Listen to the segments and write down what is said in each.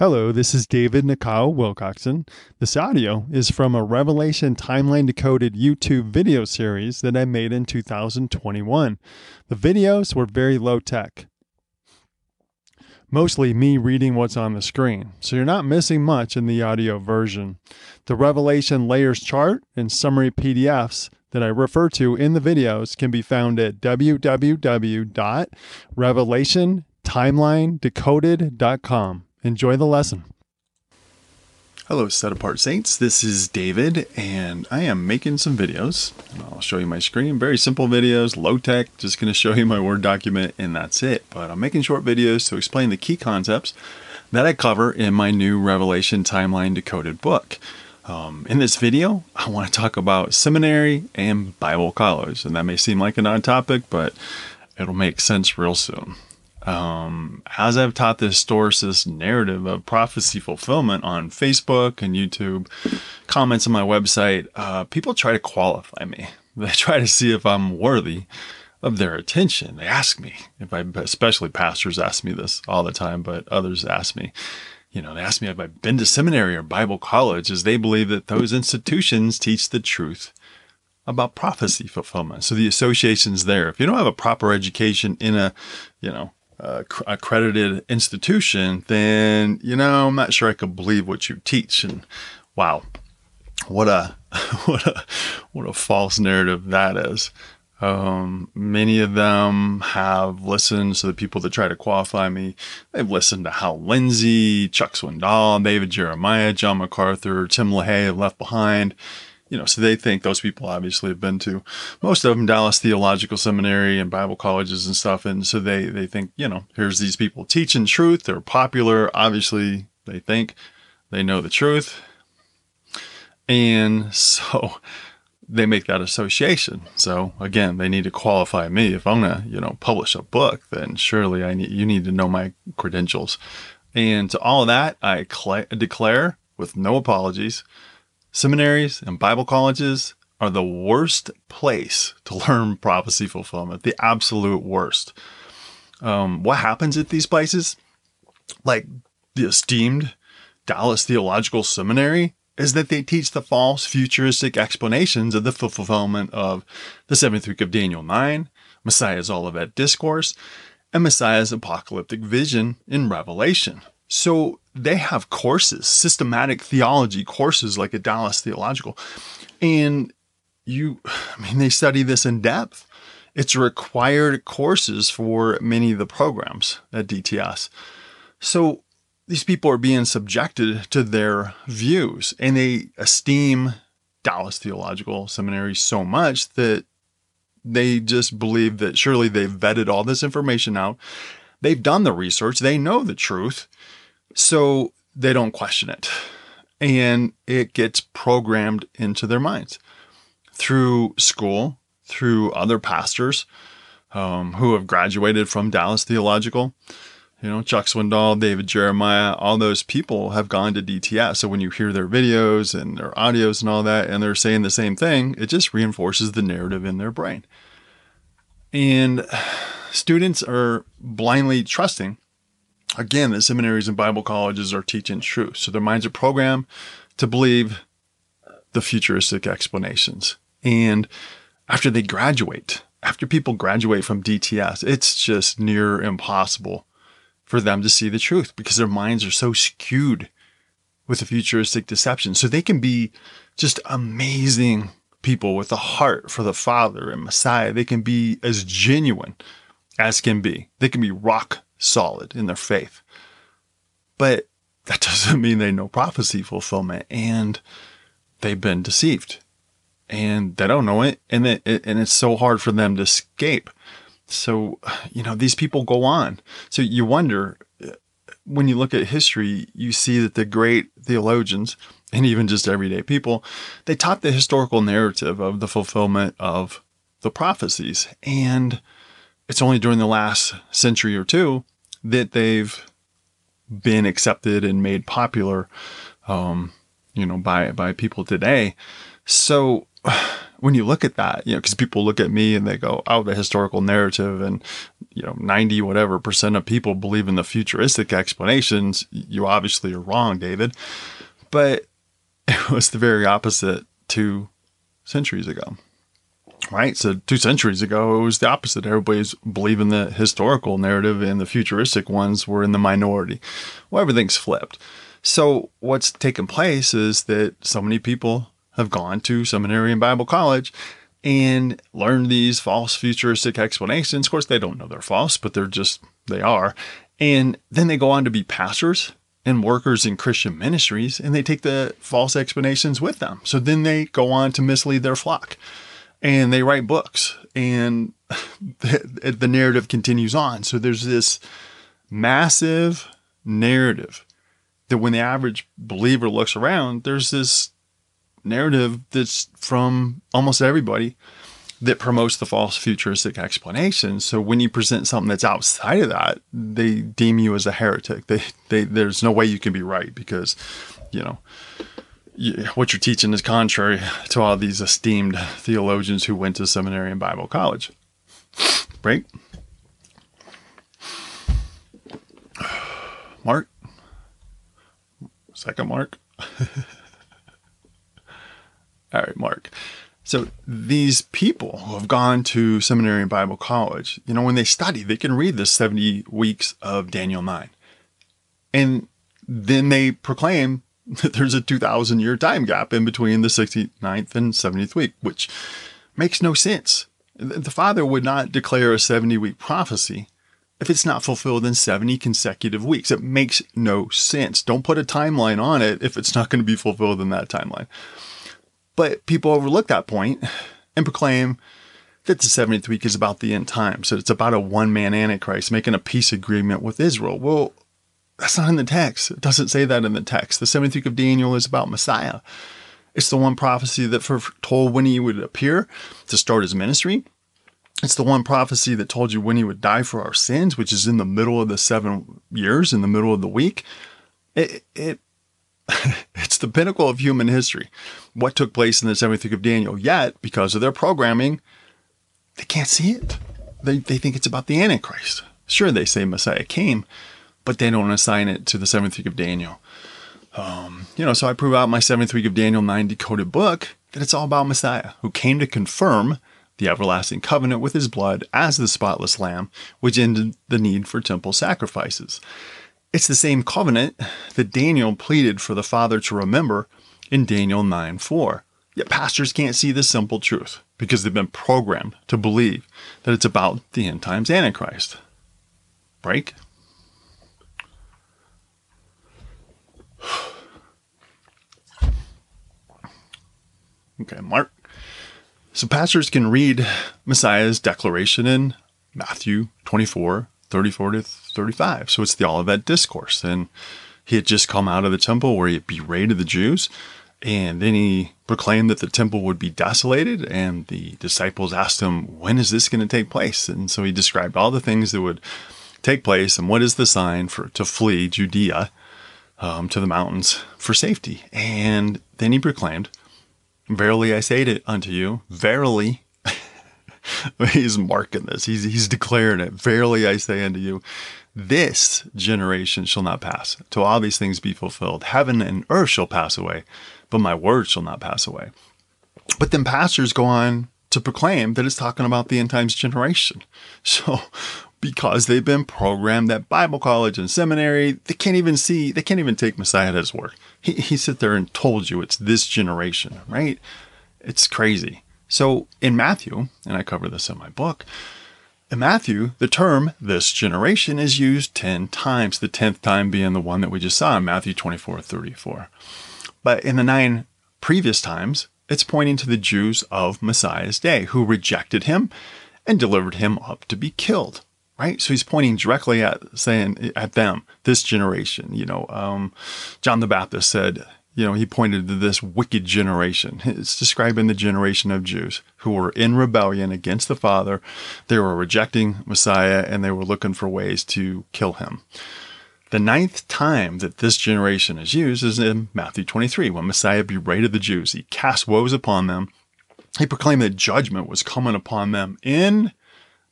Hello, this is David Nikao Wilcoxson. This audio is from a Revelation Timeline Decoded YouTube video series that I made in 2021. The videos were very low tech, mostly me reading what's on the screen, so you're not missing much in the audio version. The Revelation Layers chart and summary PDFs that I refer to in the videos can be found at www.revelationtimelinedecoded.com. Enjoy the lesson. Hello, set apart saints. This is David, and I am making some videos. I'll show you my screen. Very simple videos, low tech. Just going to show you my Word document, and that's it. But I'm making short videos to explain the key concepts that I cover in my new Revelation Timeline Decoded book. Um, in this video, I want to talk about seminary and Bible college, and that may seem like an odd topic, but it'll make sense real soon um, as I've taught this historicist narrative of prophecy fulfillment on Facebook and YouTube, comments on my website, uh, people try to qualify me. They try to see if I'm worthy of their attention. They ask me if I, especially pastors ask me this all the time, but others ask me, you know, they ask me if I've been to seminary or Bible college, as they believe that those institutions teach the truth about prophecy fulfillment. So the association's there. If you don't have a proper education in a, you know, uh, accredited institution, then you know I'm not sure I could believe what you teach. And wow, what a what a what a false narrative that is. Um, many of them have listened to the people that try to qualify me. They've listened to Hal Lindsey, Chuck Swindoll, David Jeremiah, John MacArthur, Tim LaHaye have left behind you know, so they think those people obviously have been to most of them Dallas Theological Seminary and Bible colleges and stuff. And so they, they think, you know, here's these people teaching truth. They're popular. Obviously, they think they know the truth. And so they make that association. So again, they need to qualify me. If I'm to, you know, publish a book, then surely I need, you need to know my credentials. And to all of that, I cl- declare with no apologies Seminaries and Bible colleges are the worst place to learn prophecy fulfillment, the absolute worst. Um, what happens at these places, like the esteemed Dallas Theological Seminary, is that they teach the false futuristic explanations of the fulfillment of the seventh week of Daniel 9, Messiah's Olivet Discourse, and Messiah's apocalyptic vision in Revelation. So they have courses, systematic theology courses like at Dallas Theological. And you, I mean, they study this in depth. It's required courses for many of the programs at DTS. So these people are being subjected to their views and they esteem Dallas Theological Seminary so much that they just believe that surely they've vetted all this information out. They've done the research. They know the truth. So they don't question it. And it gets programmed into their minds through school, through other pastors um, who have graduated from Dallas Theological. You know, Chuck Swindoll, David Jeremiah, all those people have gone to DTS. So when you hear their videos and their audios and all that, and they're saying the same thing, it just reinforces the narrative in their brain. And students are blindly trusting again, the seminaries and Bible colleges are teaching truth. So their minds are programmed to believe the futuristic explanations. And after they graduate, after people graduate from DTS, it's just near impossible for them to see the truth because their minds are so skewed with the futuristic deception. So they can be just amazing people with a heart for the Father and Messiah. They can be as genuine as can be. They can be rock solid in their faith. But that doesn't mean they know prophecy fulfillment and they've been deceived and they don't know it and it, and it's so hard for them to escape. So, you know, these people go on. So you wonder uh, when you look at history, you see that the great theologians and even just everyday people, they taught the historical narrative of the fulfillment of the prophecies. And it's only during the last century or two that they've been accepted and made popular, um, you know, by by people today. So when you look at that, you know, because people look at me and they go, oh, the historical narrative and, you know, 90 whatever percent of people believe in the futuristic explanations. You obviously are wrong, David. But it was the very opposite two centuries ago. Right? So, two centuries ago, it was the opposite. Everybody's believing the historical narrative and the futuristic ones were in the minority. Well, everything's flipped. So, what's taken place is that so many people have gone to seminary and Bible college and learned these false futuristic explanations. Of course, they don't know they're false, but they're just, they are. And then they go on to be pastors and workers in Christian ministries and they take the false explanations with them. So then they go on to mislead their flock and they write books and the, the narrative continues on. So there's this massive narrative that when the average believer looks around, there's this narrative that's from almost everybody that promotes the false futuristic explanation. So when you present something that's outside of that, they deem you as a heretic. They, they, there's no way you can be right because, you know, what you're teaching is contrary to all these esteemed theologians who went to seminary and Bible college. Right? Mark. Second mark. All right, Mark. So these people who have gone to seminary and Bible college, you know, when they study, they can read the 70 weeks of Daniel 9. And then they proclaim there's a 2,000 year time gap in between the 69th and 70th week, which makes no sense. The Father would not declare a 70 week prophecy if it's not fulfilled in 70 consecutive weeks. It makes no sense. Don't put a timeline on it if it's not going to be fulfilled in that timeline. But people overlook that point and proclaim that the 70th week is about the end time. So it's about a one man Antichrist making a peace agreement with Israel. Well, that's not in the text. It doesn't say that in the text. The 7th week of Daniel is about Messiah. It's the one prophecy that foretold when he would appear to start his ministry. It's the one prophecy that told you when he would die for our sins, which is in the middle of the seven years, in the middle of the week. It, it it's the pinnacle of human history. What took place in the seventh week of Daniel? Yet, because of their programming, they can't see it. They, they think it's about the Antichrist. Sure, they say Messiah came, but they don't assign it to the seventh week of Daniel. Um, you know, so I prove out my seventh week of Daniel 9 decoded book that it's all about Messiah, who came to confirm the everlasting covenant with his blood as the spotless lamb, which ended the need for temple sacrifices. It's the same covenant that Daniel pleaded for the Father to remember in Daniel 9 4. Yet pastors can't see the simple truth because they've been programmed to believe that it's about the end times Antichrist. Break? Okay, Mark. So pastors can read Messiah's declaration in Matthew 24 34 to 35. So it's the Olivet Discourse. And he had just come out of the temple where he had berated the Jews. And then he proclaimed that the temple would be desolated. And the disciples asked him, When is this going to take place? And so he described all the things that would take place and what is the sign for to flee Judea um, to the mountains for safety. And then he proclaimed, Verily I say it unto you, verily he's marking this. He's he's declaring it. Verily I say unto you, this generation shall not pass till all these things be fulfilled. Heaven and earth shall pass away, but my word shall not pass away. But then pastors go on to proclaim that it's talking about the end times generation. So because they've been programmed at Bible college and seminary, they can't even see, they can't even take Messiah at his. He, he sit there and told you it's this generation, right? It's crazy. So in Matthew, and I cover this in my book, in Matthew, the term this generation is used 10 times, the 10th time being the one that we just saw in Matthew 24 34. But in the nine previous times, it's pointing to the Jews of Messiah's day who rejected him and delivered him up to be killed. Right? So he's pointing directly at saying at them, this generation. You know, um, John the Baptist said, you know, he pointed to this wicked generation. It's describing the generation of Jews who were in rebellion against the Father. They were rejecting Messiah and they were looking for ways to kill him. The ninth time that this generation is used is in Matthew 23, when Messiah berated the Jews. He cast woes upon them he proclaimed that judgment was coming upon them in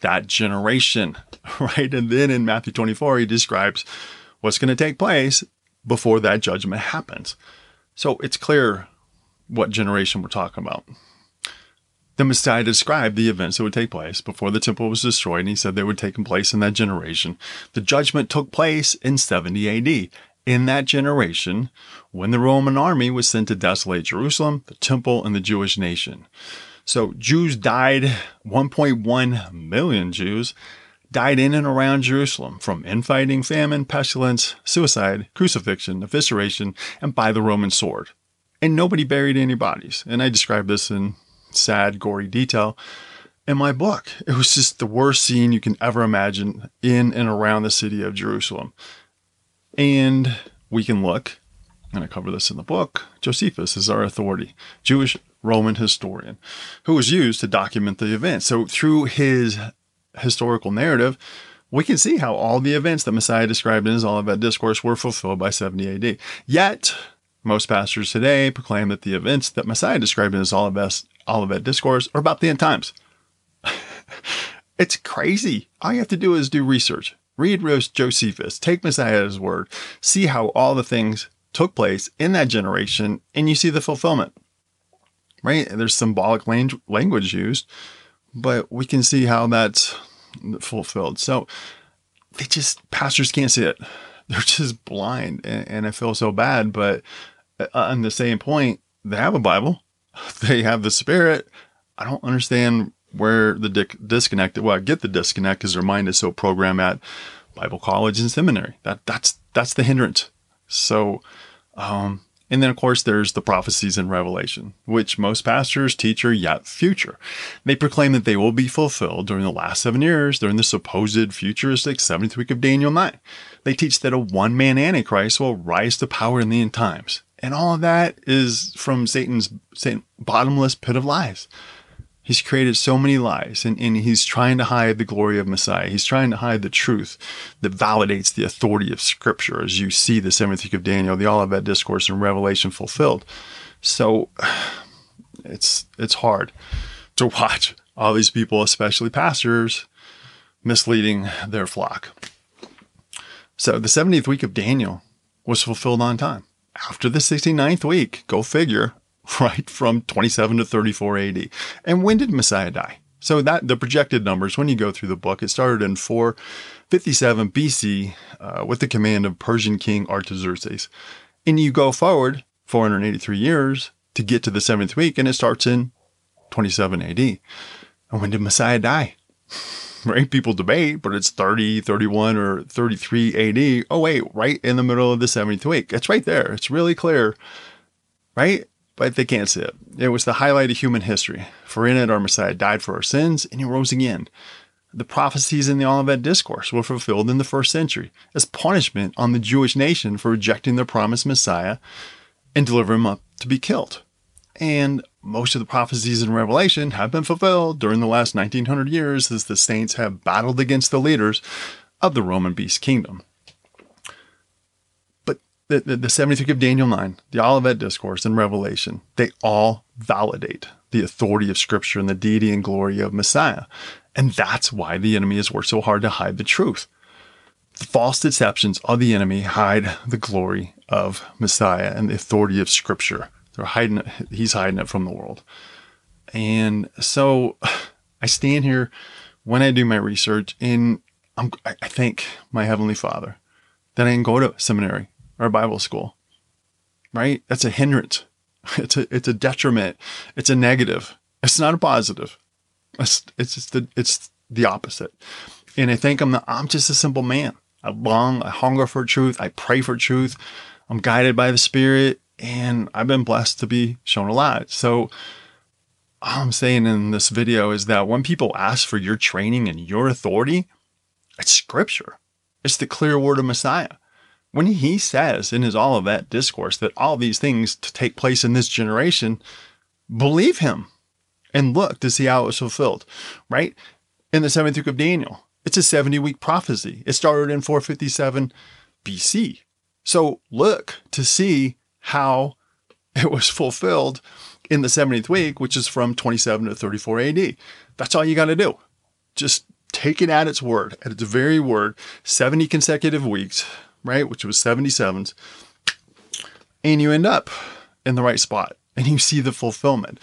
that generation, right? And then in Matthew 24, he describes what's going to take place before that judgment happens. So it's clear what generation we're talking about. The Messiah described the events that would take place before the temple was destroyed, and he said they would take place in that generation. The judgment took place in 70 AD. In that generation, when the Roman army was sent to desolate Jerusalem, the temple, and the Jewish nation. So Jews died, 1.1 million Jews died in and around Jerusalem from infighting, famine, pestilence, suicide, crucifixion, evisceration, and by the Roman sword. And nobody buried any bodies. And I describe this in sad, gory detail in my book. It was just the worst scene you can ever imagine in and around the city of Jerusalem. And we can look, and I cover this in the book. Josephus is our authority, Jewish Roman historian, who was used to document the event. So through his historical narrative, we can see how all the events that Messiah described in his Olivet Discourse were fulfilled by 70 AD. Yet, most pastors today proclaim that the events that Messiah described in his Olivet, Olivet Discourse are about the end times. it's crazy. All you have to do is do research. Read Josephus, take Messiah at his word, see how all the things took place in that generation, and you see the fulfillment. Right? There's symbolic language used but we can see how that's fulfilled. So they just pastors can't see it. They're just blind, and, and I feel so bad. But uh, on the same point, they have a Bible, they have the Spirit. I don't understand where the di- disconnect. Well, I get the disconnect because their mind is so programmed at Bible college and seminary. That that's that's the hindrance. So um, and then, of course, there's the prophecies in Revelation, which most pastors teach are yet future. They proclaim that they will be fulfilled during the last seven years, during the supposed futuristic seventh week of Daniel 9. They teach that a one man Antichrist will rise to power in the end times. And all of that is from Satan's bottomless pit of lies. He's created so many lies and, and he's trying to hide the glory of Messiah. He's trying to hide the truth that validates the authority of Scripture as you see the seventh week of Daniel, the Olivet Discourse, and Revelation fulfilled. So it's it's hard to watch all these people, especially pastors, misleading their flock. So the 70th week of Daniel was fulfilled on time. After the 69th week, go figure, right from 27 to 34 AD. And when did Messiah die? So that the projected numbers, when you go through the book, it started in 457 BC uh, with the command of Persian king Artaxerxes. And you go forward 483 years to get to the seventh week, and it starts in 27 AD. And when did Messiah die? right? People debate, but it's 30, 31, or 33 AD. Oh, wait, right in the middle of the seventh week. It's right there. It's really clear, right? But they can't see it. It was the highlight of human history. For in it our Messiah died for our sins and he rose again. The prophecies in the Olivet Discourse were fulfilled in the first century as punishment on the Jewish nation for rejecting their promised Messiah and delivering him up to be killed. And most of the prophecies in Revelation have been fulfilled during the last 1900 years as the saints have battled against the leaders of the Roman beast kingdom the, the, the 70th week of Daniel 9, the Olivet Discourse, and Revelation, they all validate the authority of Scripture and the deity and glory of Messiah. And that's why the enemy has worked so hard to hide the truth. The false deceptions of the enemy hide the glory of Messiah and the authority of Scripture. They're hiding it, he's hiding it from the world. And so I stand here when I do my research and I'm, I thank my Heavenly Father that I can go to seminary or Bible school, right? That's a hindrance. It's a, it's a detriment. It's a negative. It's not a positive. It's, it's just the, it's the opposite. And I think I'm the, I'm just a simple man. I long, I hunger for truth. I pray for truth. I'm guided by the Spirit, and I've been blessed to be shown a lot. So, all I'm saying in this video is that when people ask for your training and your authority, it's Scripture. It's the clear word of Messiah when he says in his Olivet discourse that all these things to take place in this generation, believe him and look to see how it was fulfilled, right? In the seventh week of Daniel, it's a 70 week prophecy. It started in 457 BC. So look to see how it was fulfilled in the 70th week, which is from 27 to 34 AD. That's all you got to do. Just take it at its word, at its very word, 70 consecutive weeks, right? Which was 77s. And you end up in the right spot and you see the fulfillment.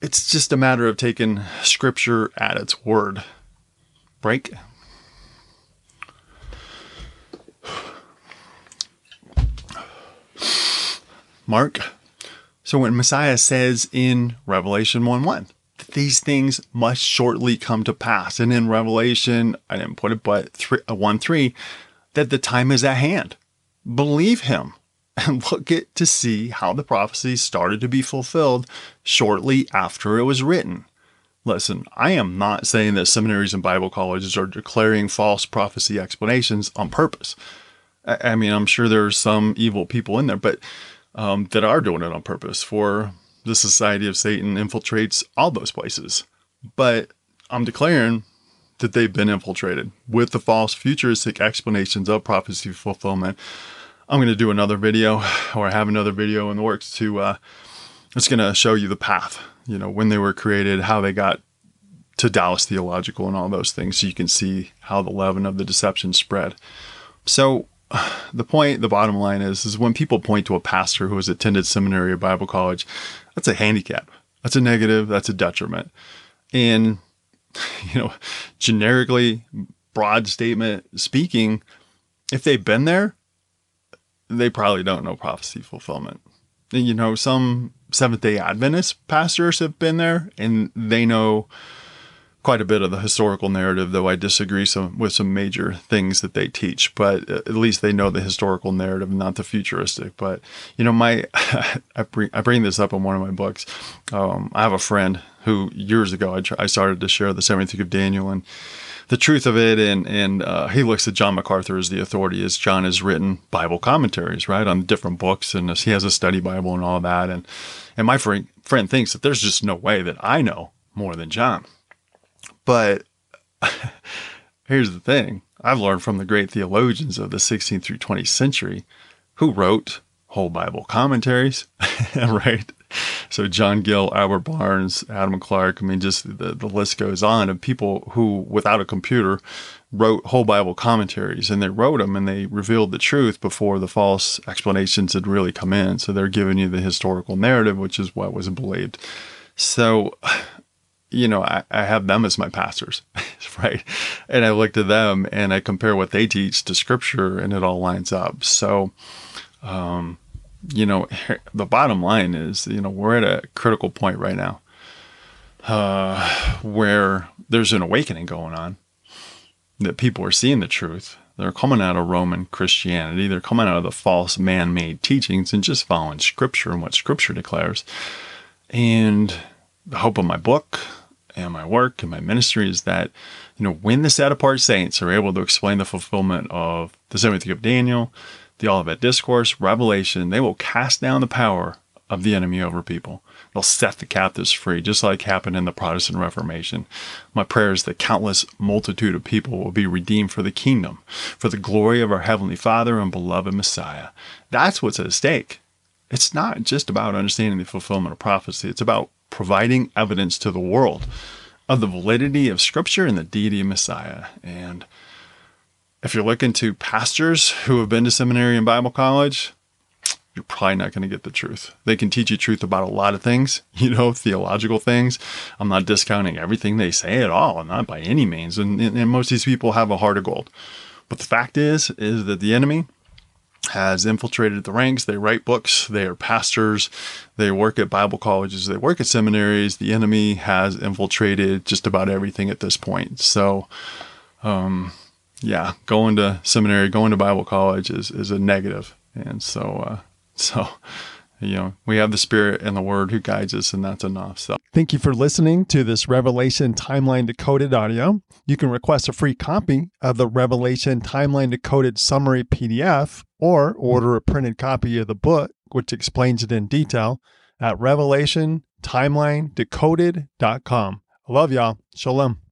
It's just a matter of taking scripture at its word. Break. Mark. So when Messiah says in Revelation 1 1, that these things must shortly come to pass. And in Revelation, I didn't put it, but three, uh, 1 3, that the time is at hand. Believe him and look at to see how the prophecy started to be fulfilled shortly after it was written. Listen, I am not saying that seminaries and Bible colleges are declaring false prophecy explanations on purpose. I, I mean, I'm sure there's some evil people in there, but um, that are doing it on purpose for the society of Satan infiltrates all those places. But I'm declaring that they've been infiltrated with the false futuristic explanations of prophecy fulfillment. I'm going to do another video or have another video in the works to, uh, it's going to show you the path, you know, when they were created, how they got to Dallas Theological and all those things. So you can see how the leaven of the deception spread. So the point, the bottom line is, is when people point to a pastor who has attended seminary or Bible college, that's a handicap. That's a negative. That's a detriment. And, you know, generically, broad statement speaking, if they've been there, they probably don't know prophecy fulfillment. You know, some Seventh day Adventist pastors have been there and they know quite a bit of the historical narrative, though I disagree some with some major things that they teach. But at least they know the historical narrative, not the futuristic. But you know, my I bring I bring this up in one of my books. Um, I have a friend who years ago I, I started to share the Seventh of Daniel and the truth of it, and and uh, he looks at John MacArthur as the authority, as John has written Bible commentaries, right, on different books, and he has a study Bible and all that, and and my friend thinks that there's just no way that I know more than John. But here's the thing I've learned from the great theologians of the 16th through 20th century who wrote whole Bible commentaries, right? So John Gill, Albert Barnes, Adam Clarke, I mean, just the, the list goes on of people who, without a computer, wrote whole Bible commentaries and they wrote them and they revealed the truth before the false explanations had really come in. So they're giving you the historical narrative, which is what was believed. So you know, I, I have them as my pastors, right? And I look to them and I compare what they teach to scripture and it all lines up. So, um, you know, the bottom line is, you know, we're at a critical point right now uh, where there's an awakening going on, that people are seeing the truth. They're coming out of Roman Christianity. They're coming out of the false man made teachings and just following scripture and what scripture declares. And the hope of my book and my work and my ministry is that, you know, when the set apart saints are able to explain the fulfillment of the seventh week of Daniel, the Olivet Discourse, Revelation, they will cast down the power of the enemy over people. They'll set the captives free, just like happened in the Protestant Reformation. My prayer is that countless multitude of people will be redeemed for the kingdom, for the glory of our Heavenly Father and beloved Messiah. That's what's at stake. It's not just about understanding the fulfillment of prophecy. It's about providing evidence to the world of the validity of Scripture and the deity of Messiah. And if you're looking to pastors who have been to seminary and Bible college, you're probably not going to get the truth. They can teach you truth about a lot of things, you know, theological things. I'm not discounting everything they say at all, not by any means. And, and most of these people have a heart of gold. But the fact is, is that the enemy has infiltrated the ranks. They write books. They are pastors. They work at Bible colleges. They work at seminaries. The enemy has infiltrated just about everything at this point. So, um, yeah, going to seminary, going to Bible college is, is a negative. And so, uh, so, you know, we have the Spirit and the Word who guides us, and that's enough. So, thank you for listening to this Revelation Timeline Decoded audio. You can request a free copy of the Revelation Timeline Decoded Summary PDF or hmm. order a printed copy of the book, which explains it in detail, at revelationtimelinedecoded.com. I love y'all. Shalom.